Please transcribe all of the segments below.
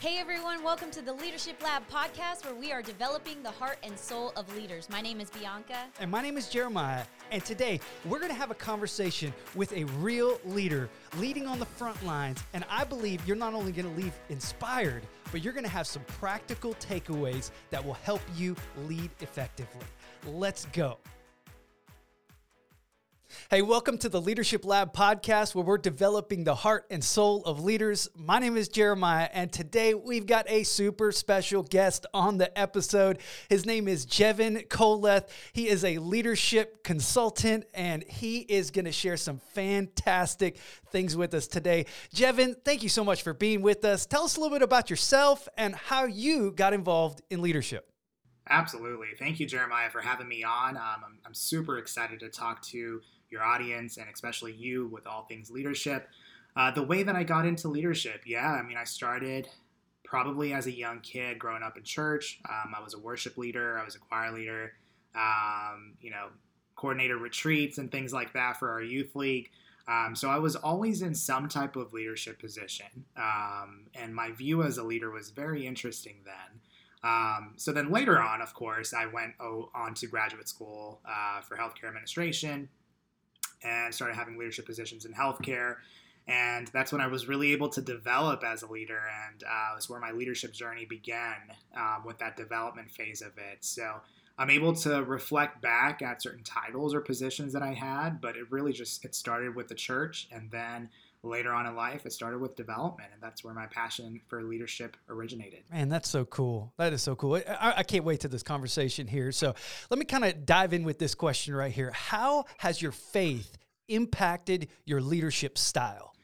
Hey everyone, welcome to the Leadership Lab podcast where we are developing the heart and soul of leaders. My name is Bianca. And my name is Jeremiah. And today we're going to have a conversation with a real leader leading on the front lines. And I believe you're not only going to leave inspired, but you're going to have some practical takeaways that will help you lead effectively. Let's go. Hey, welcome to the Leadership Lab podcast where we're developing the heart and soul of leaders. My name is Jeremiah, and today we've got a super special guest on the episode. His name is Jevin Koleth. He is a leadership consultant, and he is going to share some fantastic things with us today. Jevin, thank you so much for being with us. Tell us a little bit about yourself and how you got involved in leadership. Absolutely. Thank you, Jeremiah, for having me on. Um, I'm, I'm super excited to talk to your audience and especially you with all things leadership. Uh, the way that I got into leadership, yeah, I mean, I started probably as a young kid growing up in church. Um, I was a worship leader, I was a choir leader, um, you know, coordinator retreats and things like that for our youth league. Um, so I was always in some type of leadership position. Um, and my view as a leader was very interesting then. Um, so then later on, of course, I went on to graduate school uh, for healthcare administration and started having leadership positions in healthcare. And that's when I was really able to develop as a leader, and uh, was where my leadership journey began um, with that development phase of it. So I'm able to reflect back at certain titles or positions that I had, but it really just it started with the church, and then later on in life, it started with development, and that's where my passion for leadership originated. Man, that's so cool. That is so cool. I, I can't wait to this conversation here. So let me kind of dive in with this question right here. How has your faith impacted your leadership style?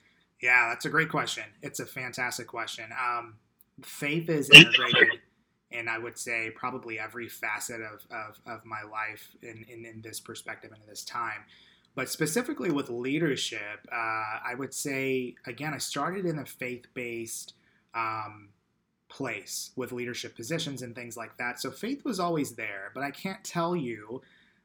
Yeah, that's a great question. It's a fantastic question. Um, faith is integrated in, I would say, probably every facet of, of, of my life in, in, in, this perspective and in this time. But specifically with leadership, uh, I would say, again, I started in a faith based um, place with leadership positions and things like that. So faith was always there, but I can't tell you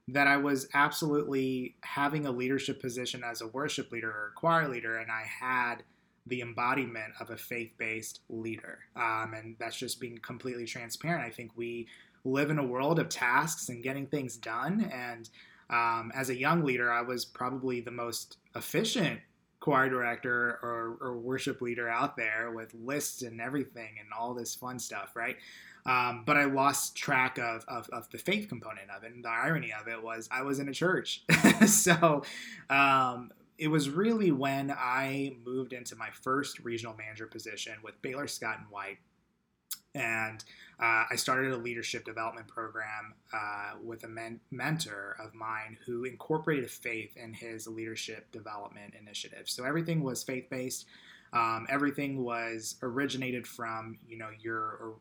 that I was absolutely having a leadership position as a worship leader or choir leader, and I had the embodiment of a faith based leader. Um, and that's just being completely transparent. I think we live in a world of tasks and getting things done. And um, as a young leader, I was probably the most efficient choir director or, or worship leader out there with lists and everything and all this fun stuff, right? Um, but I lost track of, of, of, the faith component of it. And the irony of it was I was in a church. so um, it was really when I moved into my first regional manager position with Baylor Scott and White. And uh, I started a leadership development program uh, with a men- mentor of mine who incorporated faith in his leadership development initiative. So everything was faith based. Um, everything was originated from you know your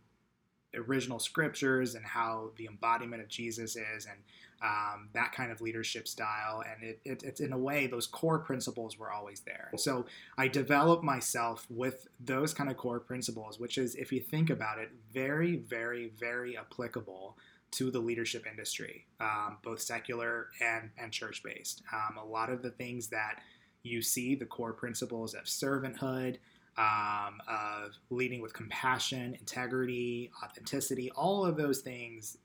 original scriptures and how the embodiment of Jesus is and um, that kind of leadership style. And it, it, it's in a way, those core principles were always there. So I developed myself with those kind of core principles, which is, if you think about it, very, very, very applicable to the leadership industry, um, both secular and, and church based. Um, a lot of the things that you see, the core principles of servanthood, um, of leading with compassion, integrity, authenticity, all of those things.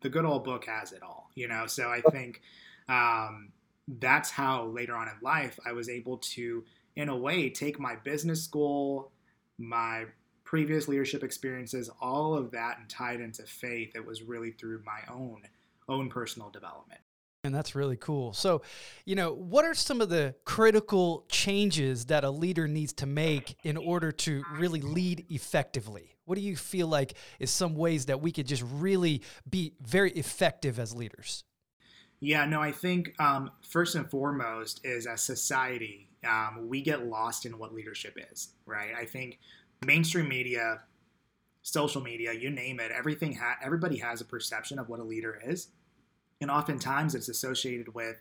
The good old book has it all, you know. So I think um, that's how later on in life I was able to, in a way, take my business school, my previous leadership experiences, all of that, and tie it into faith. It was really through my own own personal development. And that's really cool. So, you know, what are some of the critical changes that a leader needs to make in order to really lead effectively? What do you feel like is some ways that we could just really be very effective as leaders? Yeah, no, I think um, first and foremost is as society, um, we get lost in what leadership is, right? I think mainstream media, social media, you name it, everything ha- everybody has a perception of what a leader is and oftentimes it's associated with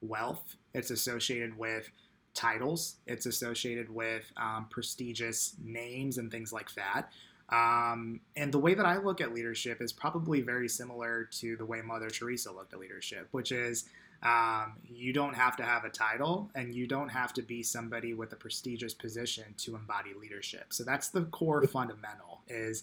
wealth, it's associated with titles, it's associated with um, prestigious names and things like that. Um, and the way that I look at leadership is probably very similar to the way Mother Teresa looked at leadership, which is Um, you don't have to have a title and you don't have to be somebody with a prestigious position to embody leadership. So that's the core fundamental is,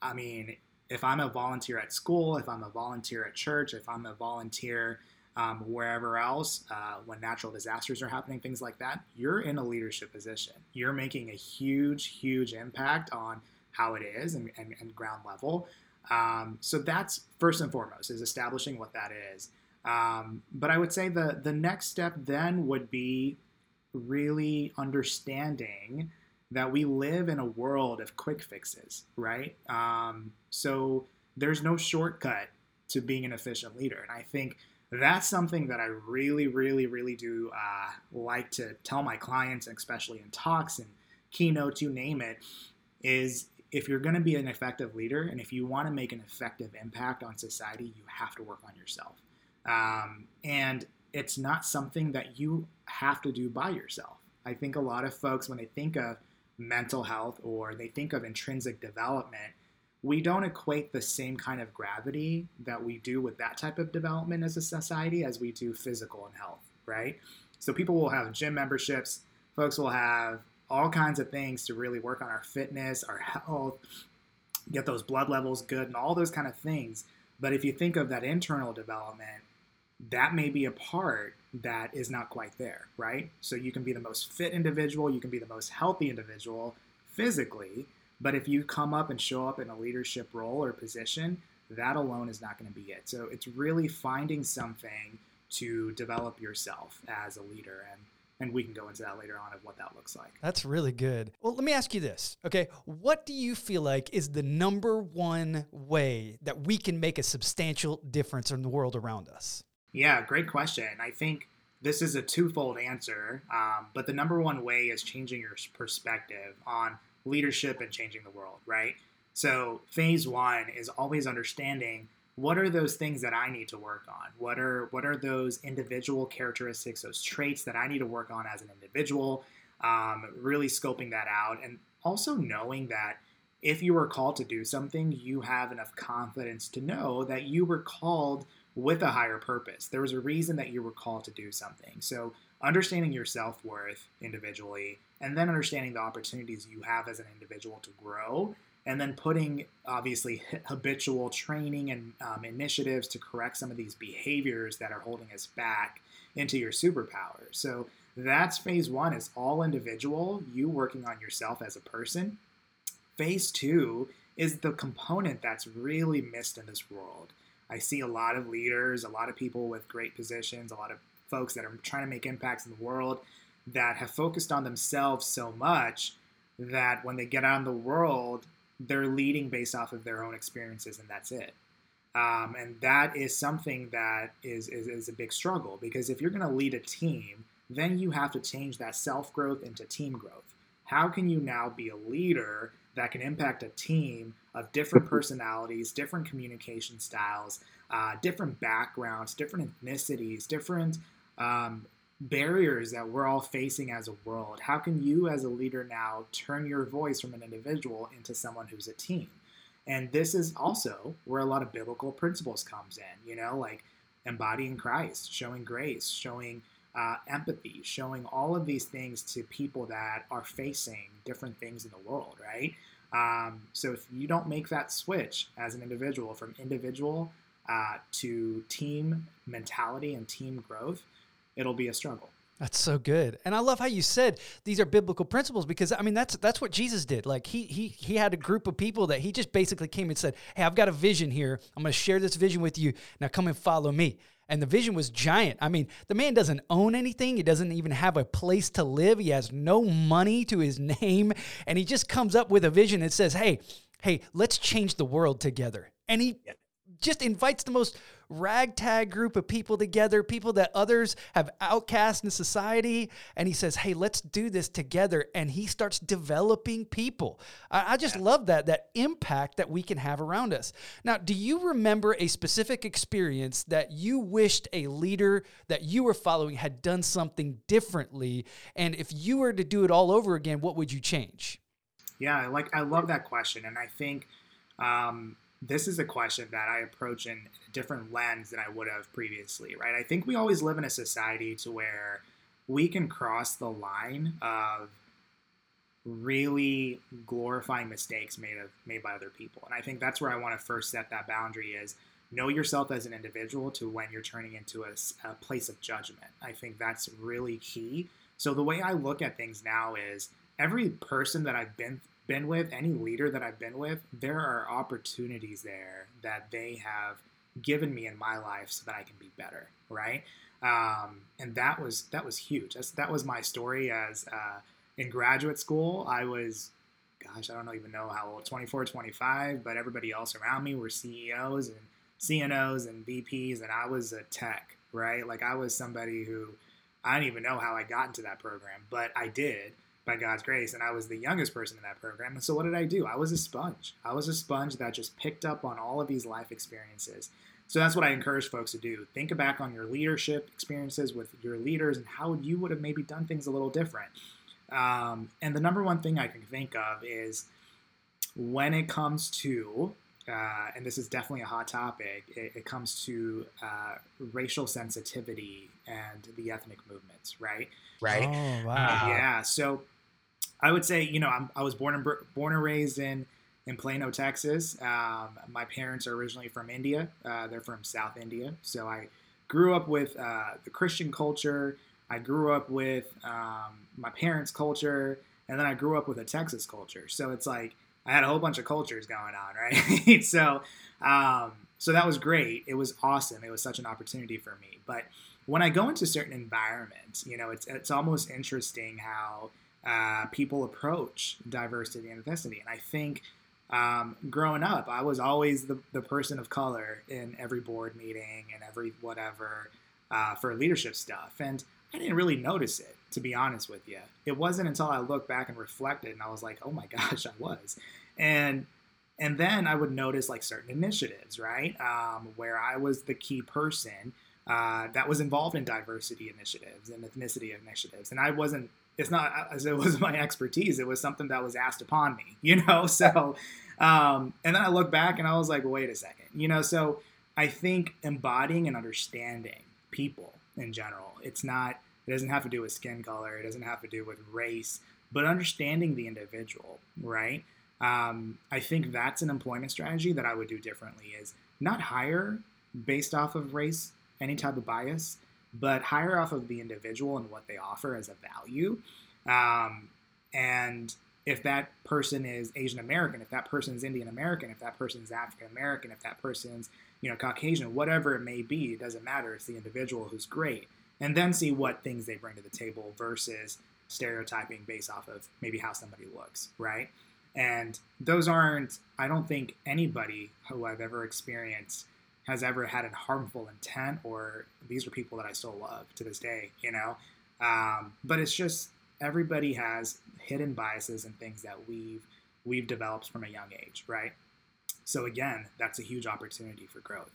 I mean, if I'm a volunteer at school, if I'm a volunteer at church, if I'm a volunteer um, wherever else, uh, when natural disasters are happening, things like that, you're in a leadership position. You're making a huge, huge impact on how it is and, and, and ground level. Um, so that's first and foremost is establishing what that is. Um, but I would say the the next step then would be really understanding that we live in a world of quick fixes, right? Um, so there's no shortcut to being an efficient leader, and I think that's something that I really, really, really do uh, like to tell my clients, especially in talks and keynotes, you name it, is if you're going to be an effective leader and if you want to make an effective impact on society, you have to work on yourself. Um, and it's not something that you have to do by yourself. I think a lot of folks, when they think of mental health or they think of intrinsic development, we don't equate the same kind of gravity that we do with that type of development as a society as we do physical and health, right? So people will have gym memberships, folks will have all kinds of things to really work on our fitness, our health, get those blood levels good, and all those kind of things. But if you think of that internal development, that may be a part that is not quite there, right? So you can be the most fit individual, you can be the most healthy individual physically, but if you come up and show up in a leadership role or position, that alone is not going to be it. So it's really finding something to develop yourself as a leader and and we can go into that later on of what that looks like. That's really good. Well, let me ask you this. Okay. What do you feel like is the number one way that we can make a substantial difference in the world around us? Yeah, great question. I think this is a twofold answer, um, but the number one way is changing your perspective on leadership and changing the world, right? So, phase one is always understanding what are those things that I need to work on? What are what are those individual characteristics, those traits that I need to work on as an individual? Um, really scoping that out, and also knowing that if you were called to do something, you have enough confidence to know that you were called with a higher purpose. There was a reason that you were called to do something. So understanding your self worth individually, and then understanding the opportunities you have as an individual to grow and then putting obviously habitual training and um, initiatives to correct some of these behaviors that are holding us back into your superpower. So that's phase one is all individual, you working on yourself as a person. Phase two is the component that's really missed in this world. I see a lot of leaders, a lot of people with great positions, a lot of folks that are trying to make impacts in the world that have focused on themselves so much that when they get out in the world, they're leading based off of their own experiences, and that's it. Um, and that is something that is, is, is a big struggle because if you're going to lead a team, then you have to change that self growth into team growth. How can you now be a leader that can impact a team of different personalities, different communication styles, uh, different backgrounds, different ethnicities, different um, barriers that we're all facing as a world. How can you, as a leader, now turn your voice from an individual into someone who's a team? And this is also where a lot of biblical principles comes in. You know, like embodying Christ, showing grace, showing uh, empathy, showing all of these things to people that are facing different things in the world, right? Um, so if you don't make that switch as an individual from individual uh, to team mentality and team growth, it'll be a struggle. That's so good. And I love how you said these are biblical principles because I mean that's that's what Jesus did. Like he he he had a group of people that he just basically came and said, "Hey, I've got a vision here. I'm going to share this vision with you. Now come and follow me." And the vision was giant. I mean, the man doesn't own anything. He doesn't even have a place to live. He has no money to his name, and he just comes up with a vision and says, "Hey, hey, let's change the world together." And he just invites the most ragtag group of people together, people that others have outcast in society. And he says, Hey, let's do this together. And he starts developing people. I, I just yeah. love that, that impact that we can have around us. Now, do you remember a specific experience that you wished a leader that you were following had done something differently? And if you were to do it all over again, what would you change? Yeah, I like I love that question, and I think um, this is a question that I approach in a different lens than I would have previously, right? I think we always live in a society to where we can cross the line of really glorifying mistakes made of made by other people. And I think that's where I want to first set that boundary is know yourself as an individual to when you're turning into a, a place of judgment. I think that's really key. So the way I look at things now is every person that I've been been with, any leader that I've been with, there are opportunities there that they have given me in my life so that I can be better, right? Um, and that was that was huge. That's, that was my story as uh, in graduate school. I was, gosh, I don't even know how old, 24, 25, but everybody else around me were CEOs and CNOs and VPs, and I was a tech, right? Like I was somebody who I don't even know how I got into that program, but I did by God's grace, and I was the youngest person in that program. And so, what did I do? I was a sponge. I was a sponge that just picked up on all of these life experiences. So that's what I encourage folks to do. Think back on your leadership experiences with your leaders and how you would have maybe done things a little different. Um, and the number one thing I can think of is when it comes to uh, and this is definitely a hot topic, it, it comes to uh, racial sensitivity and the ethnic movements, right? Right. Oh, wow. Uh, yeah. So I would say, you know, I'm, i was born and born and raised in in Plano, Texas. Um, my parents are originally from India. Uh, they're from South India. So I grew up with uh, the Christian culture. I grew up with um, my parents' culture, and then I grew up with a Texas culture. So it's like I had a whole bunch of cultures going on, right? so, um, so that was great. It was awesome. It was such an opportunity for me. But when I go into certain environments, you know, it's it's almost interesting how uh, people approach diversity and ethnicity. And I think um, growing up, I was always the, the person of color in every board meeting and every whatever uh, for leadership stuff. And I didn't really notice it to be honest with you. It wasn't until I looked back and reflected and I was like, oh my gosh, I was. And and then I would notice like certain initiatives, right? Um, where I was the key person uh, that was involved in diversity initiatives and ethnicity initiatives. And I wasn't, it's not as it was my expertise, it was something that was asked upon me, you know? So, um, and then I look back and I was like, wait a second, you know? So I think embodying and understanding people in general, it's not, it doesn't have to do with skin color. It doesn't have to do with race, but understanding the individual, right? Um, I think that's an employment strategy that I would do differently. Is not hire based off of race, any type of bias, but hire off of the individual and what they offer as a value. Um, and if that person is Asian American, if that person is Indian American, if that person is African American, if that person's you know Caucasian, whatever it may be, it doesn't matter. It's the individual who's great and then see what things they bring to the table versus stereotyping based off of maybe how somebody looks, right? And those aren't, I don't think anybody who I've ever experienced has ever had a harmful intent, or these are people that I still love to this day, you know? Um, but it's just everybody has hidden biases and things that we've we've developed from a young age, right? So again, that's a huge opportunity for growth,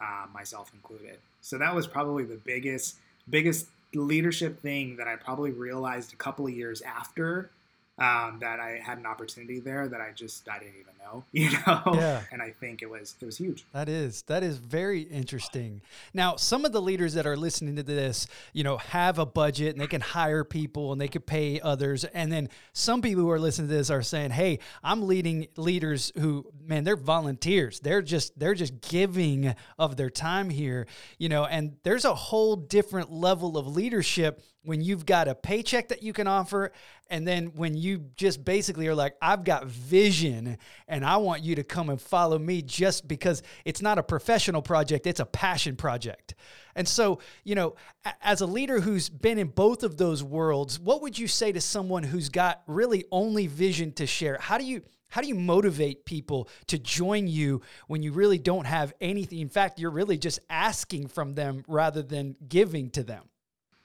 uh, myself included. So that was probably the biggest biggest leadership thing that I probably realized a couple of years after um, that I had an opportunity there that I just I didn't even know, you know. Yeah. And I think it was it was huge. That is that is very interesting. Now, some of the leaders that are listening to this, you know, have a budget and they can hire people and they can pay others. And then some people who are listening to this are saying, "Hey, I'm leading leaders who, man, they're volunteers. They're just they're just giving of their time here, you know. And there's a whole different level of leadership when you've got a paycheck that you can offer and then when you just basically are like i've got vision and i want you to come and follow me just because it's not a professional project it's a passion project. And so you know as a leader who's been in both of those worlds what would you say to someone who's got really only vision to share? How do you how do you motivate people to join you when you really don't have anything? In fact you're really just asking from them rather than giving to them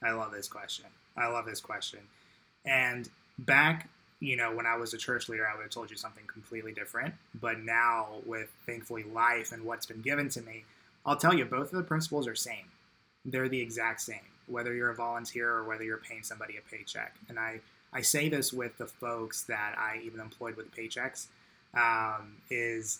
I love this question. I love this question. And back, you know, when I was a church leader, I would have told you something completely different. But now, with thankfully life and what's been given to me, I'll tell you both of the principles are same. They're the exact same, whether you're a volunteer or whether you're paying somebody a paycheck. And I, I say this with the folks that I even employed with paychecks, um, is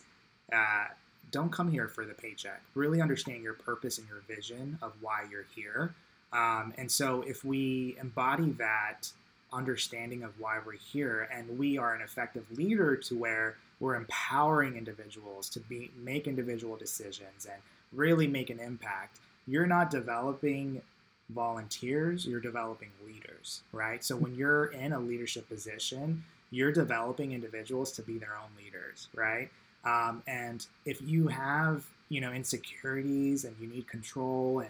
uh, don't come here for the paycheck. Really understand your purpose and your vision of why you're here. Um, and so, if we embody that understanding of why we're here, and we are an effective leader to where we're empowering individuals to be make individual decisions and really make an impact, you're not developing volunteers, you're developing leaders, right? So when you're in a leadership position, you're developing individuals to be their own leaders, right? Um, and if you have, you know, insecurities and you need control and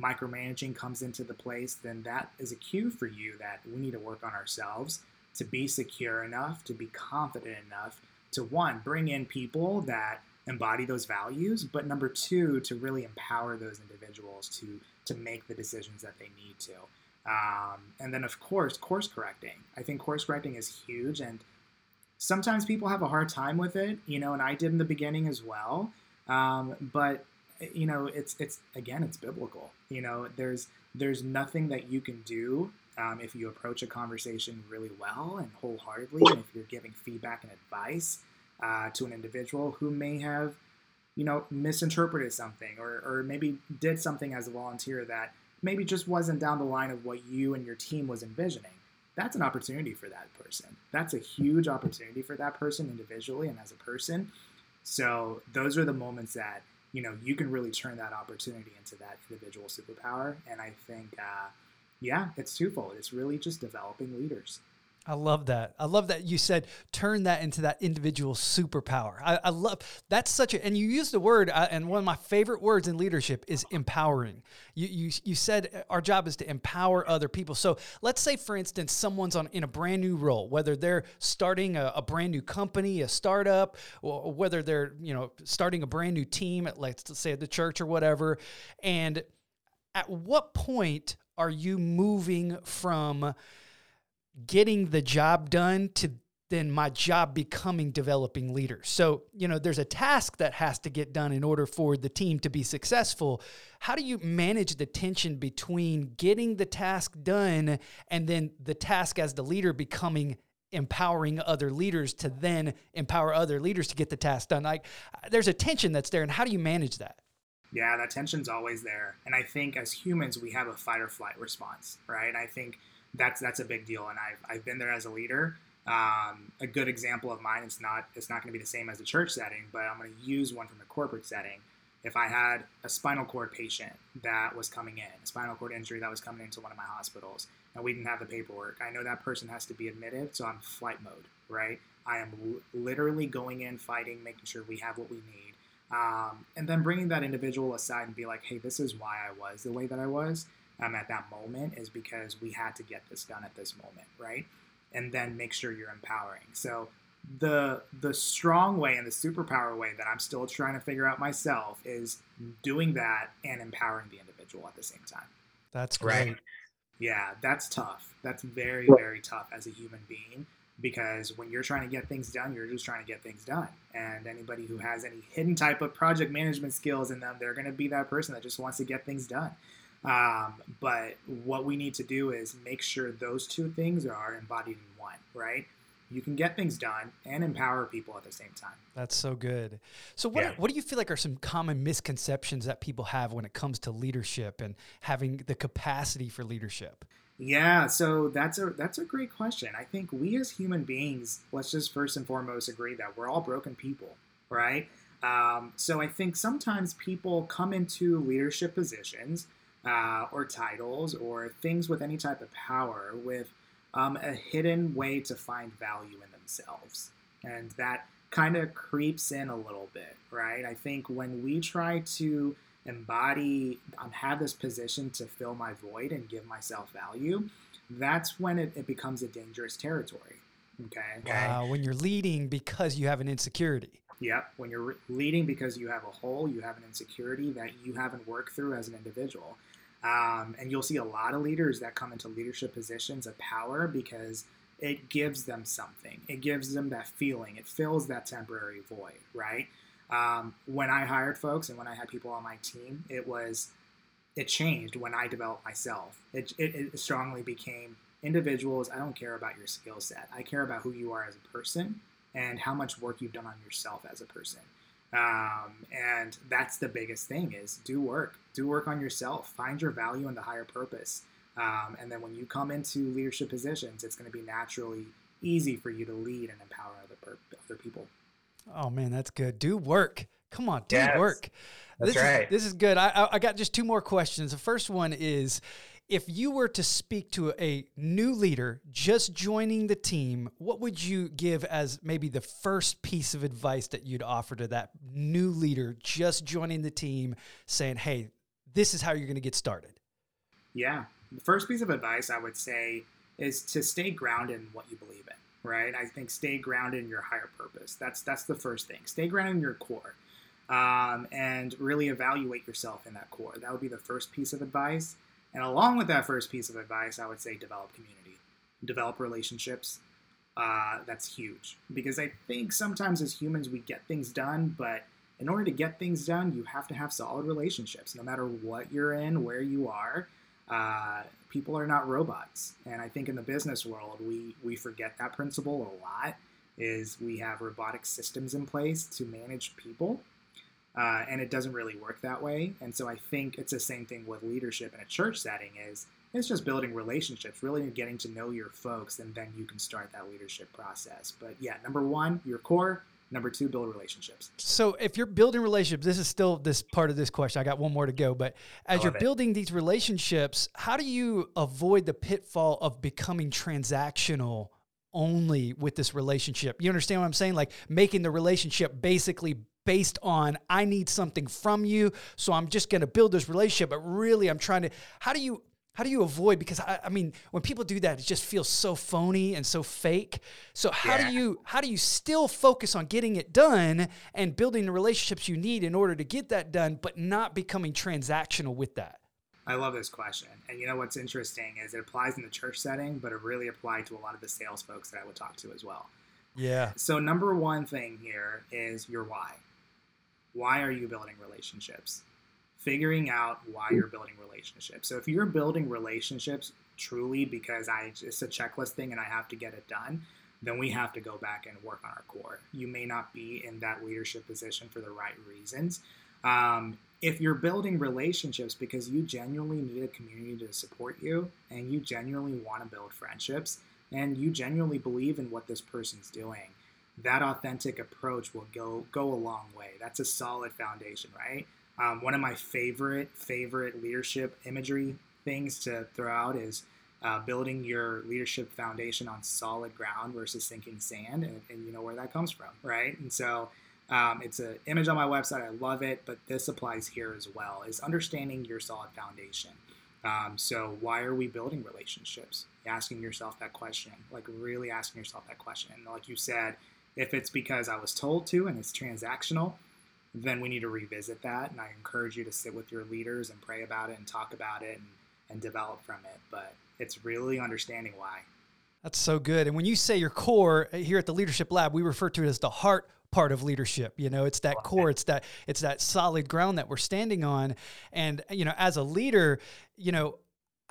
micromanaging comes into the place, then that is a cue for you that we need to work on ourselves to be secure enough, to be confident enough to one, bring in people that embody those values, but number two, to really empower those individuals to to make the decisions that they need to. Um, and then, of course, course correcting. I think course correcting is huge, and sometimes people have a hard time with it, you know, and I did in the beginning as well. Um, but you know, it's it's again, it's biblical. You know, there's there's nothing that you can do um, if you approach a conversation really well and wholeheartedly, and if you're giving feedback and advice uh, to an individual who may have, you know, misinterpreted something or, or maybe did something as a volunteer that maybe just wasn't down the line of what you and your team was envisioning that's an opportunity for that person. That's a huge opportunity for that person individually and as a person. So those are the moments that you know you can really turn that opportunity into that individual superpower. And I think, uh, yeah, it's twofold. It's really just developing leaders. I love that. I love that you said turn that into that individual superpower. I, I love that's such a and you used the word uh, and one of my favorite words in leadership is empowering. You you you said our job is to empower other people. So let's say for instance someone's on in a brand new role, whether they're starting a, a brand new company, a startup, or whether they're you know starting a brand new team at let's say at the church or whatever, and at what point are you moving from getting the job done to then my job becoming developing leaders. So, you know, there's a task that has to get done in order for the team to be successful. How do you manage the tension between getting the task done and then the task as the leader becoming empowering other leaders to then empower other leaders to get the task done? Like there's a tension that's there and how do you manage that? Yeah, that tension's always there. And I think as humans we have a fight or flight response, right? And I think that's that's a big deal. And I've, I've been there as a leader. Um, a good example of mine. It's not it's not going to be the same as the church setting, but I'm going to use one from the corporate setting. If I had a spinal cord patient that was coming in, a spinal cord injury that was coming into one of my hospitals, and we didn't have the paperwork, I know that person has to be admitted, so I'm flight mode, right? I am literally going in, fighting, making sure we have what we need, um, and then bringing that individual aside and be like, hey, this is why I was the way that I was um, at that moment is because we had to get this done at this moment, right? And then make sure you're empowering. So the the strong way and the superpower way that I'm still trying to figure out myself is doing that and empowering the individual at the same time. That's great. Right. Yeah, that's tough. That's very very tough as a human being because when you're trying to get things done, you're just trying to get things done. And anybody who has any hidden type of project management skills in them, they're going to be that person that just wants to get things done. Um, but what we need to do is make sure those two things are embodied in one, right? You can get things done and empower people at the same time. That's so good. So, what, yeah. what do you feel like are some common misconceptions that people have when it comes to leadership and having the capacity for leadership? Yeah, so that's a that's a great question. I think we as human beings, let's just first and foremost agree that we're all broken people, right? Um, so I think sometimes people come into leadership positions uh, or titles or things with any type of power with um, a hidden way to find value in themselves. And that kind of creeps in a little bit, right? I think when we try to embody, um, have this position to fill my void and give myself value, that's when it, it becomes a dangerous territory. Okay. Wow. When you're leading because you have an insecurity. Yep. When you're leading because you have a hole, you have an insecurity that you haven't worked through as an individual. Um, and you'll see a lot of leaders that come into leadership positions of power because it gives them something. It gives them that feeling. It fills that temporary void, right? Um, when I hired folks and when I had people on my team, it was, it changed when I developed myself. It, it, it strongly became individuals. I don't care about your skill set. I care about who you are as a person and how much work you've done on yourself as a person. Um, and that's the biggest thing is do work, do work on yourself, find your value in the higher purpose. Um, and then when you come into leadership positions, it's going to be naturally easy for you to lead and empower other, per- other people. Oh man, that's good. Do work. Come on, do Yes, work. that's this right. Is, this is good. I, I I got just two more questions. The first one is if you were to speak to a new leader just joining the team, what would you give as maybe the first piece of advice that you'd offer to that new leader just joining the team saying, hey, this is how you're going to get started? Yeah. The first piece of advice I would say is to stay grounded in what you believe in, right? I think stay grounded in your higher purpose. That's that's the first thing. Stay grounded in your core. Um, and really evaluate yourself in that core. That would be the first piece of advice. And along with that first piece of advice, I would say develop community, develop relationships. Uh, that's huge because I think sometimes as humans we get things done, but in order to get things done, you have to have solid relationships, no matter what you're in, where you are. Uh, people are not robots, and I think in the business world we we forget that principle a lot. Is we have robotic systems in place to manage people, uh, and it doesn't really work that way. And so I think it's the same thing with leadership in a church setting. Is it's just building relationships, really getting to know your folks, and then you can start that leadership process. But yeah, number one, your core. Number two, build relationships. So if you're building relationships, this is still this part of this question. I got one more to go, but as you're it. building these relationships, how do you avoid the pitfall of becoming transactional only with this relationship? You understand what I'm saying? Like making the relationship basically based on I need something from you, so I'm just going to build this relationship, but really I'm trying to how do you how do you avoid because I, I mean when people do that it just feels so phony and so fake so how Yeah. do you how do you still focus on getting it done and building the relationships you need in order to get that done but not becoming transactional with that I love this question. And you know what's interesting is it applies in the church setting, but it really applied to a lot of the sales folks that I would talk to as well. yeah So, number one thing here is your why. Why are you building relationships? Figuring out why you're building relationships. So, if you're building relationships truly because I it's a checklist thing and I have to get it done, then we have to go back and work on our core. You may not be in that leadership position for the right reasons. Um, if you're building relationships because you genuinely need a community to support you and you genuinely want to build friendships and you genuinely believe in what this person's doing, that authentic approach will go go a long way. That's a solid foundation, right? Um, one of my favorite favorite leadership imagery things to throw out is uh, building your leadership foundation on solid ground versus sinking sand, and, and you know where that comes from, right? And so um, it's an image on my website. I love it, but this applies here as well. Is understanding your solid foundation. Um, so why are we building relationships? Asking yourself that question, like really asking yourself that question. And like you said, if it's because I was told to and it's transactional, then we need to revisit that. And I encourage you to sit with your leaders and pray about it and talk about it and, and develop from it. But it's really understanding why. that's so good and when you say your core uh, here at the leadership lab we refer to it as the heart part of leadership you know it's that core it's that it's that solid ground that we're standing on and you know as a leader you know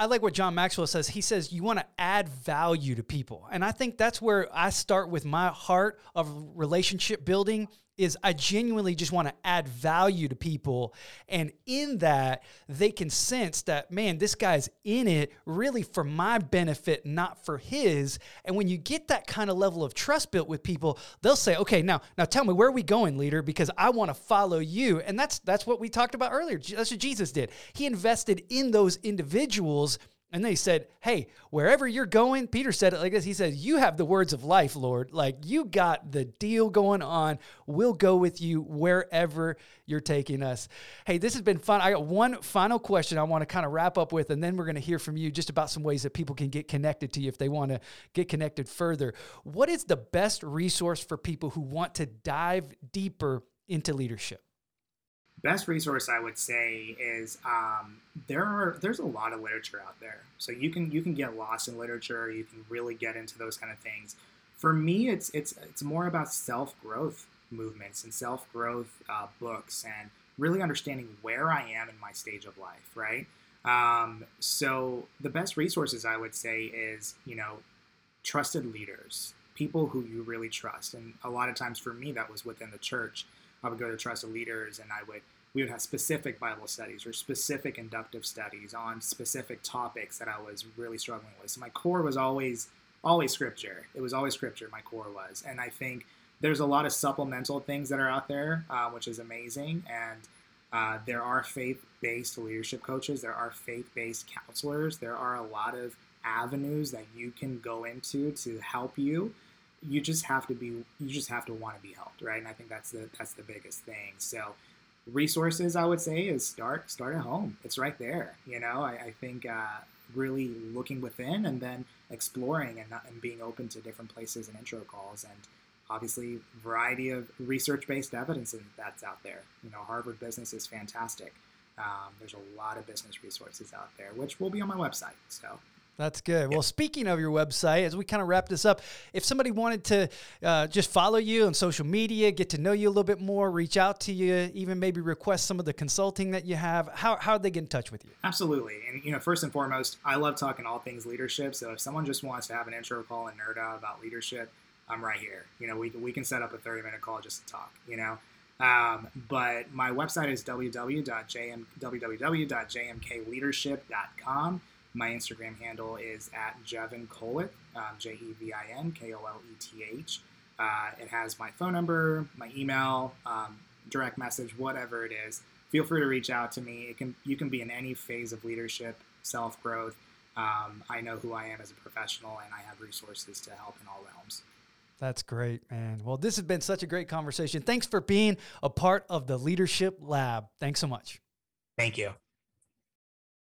I like what John Maxwell says. He says you want to add value to people. And I think that's where I start with my heart of relationship building is I genuinely just want to add value to people and in that they can sense that man this guy's in it really for my benefit not for his. And when you get that kind of level of trust built with people they'll say okay now now tell me where are we going leader? Because I want to follow you. And that's that's what we talked about earlier. That's what Jesus did. He invested in those individuals and they said, Hey, wherever you're going, Peter said it like this. He said, You have the words of life, Lord. Like you got the deal going on. We'll go with you wherever you're taking us. Hey, this has been fun. I got one final question I want to kind of wrap up with, and then we're going to hear from you just about some ways that people can get connected to you if they want to get connected further. What is the best resource for people who want to dive deeper into leadership? Best resource I would say is um, there are there's a lot of literature out there, so you can you can get lost in literature. You can really get into those kind of things. For me, it's it's it's more about self growth movements and self growth uh, books and really understanding where I am in my stage of life. Right. Um, so the best resources I would say is you know trusted leaders, people who you really trust, and a lot of times for me that was within the church. I would go to trusted leaders and I would we would have specific Bible studies or specific inductive studies on specific topics that I was really struggling with. So my core was always always scripture. It was always scripture. My core was, and I think there's a lot of supplemental things that are out there, uh, which is amazing. And uh, there are faith-based leadership coaches. There are faith-based counselors. There are a lot of avenues that you can go into to help you. You just have to be. You just have to want to be helped, right? And I think that's the that's the biggest thing. So resources i would say is start start at home. It's right there you know? I, I think uh, really looking within and then exploring and, not, and being open to different places and intro calls and obviously variety of research-based evidence that's out there. You know harvard business is fantastic. Um, there's a lot of business resources out there which will be on my website so that's good. Well, speaking of your website, as we kind of wrap this up, if somebody wanted to uh, just follow you on social media, get to know you a little bit more, reach out to you, even maybe request some of the consulting that you have, how how they get in touch with you? Absolutely. And you know, first and foremost, I love talking all things leadership. So if someone just wants to have an intro call and nerd out about leadership, I'm right here. You know, we we can set up a 30 minute call just to talk. You know. Um, but my website is www.jm, www.jmkleadership.com. My Instagram handle is at Jevin Koleth, um, J E V I N K O L E T H. Uh, it has my phone number, my email, um, direct message, whatever it is. Feel free to reach out to me. It can you can be in any phase of leadership, self growth. Um, I know who I am as a professional, and I have resources to help in all realms. That's great, man. Well, this has been such a great conversation. Thanks for being a part of the Leadership Lab. Thanks so much. Thank you.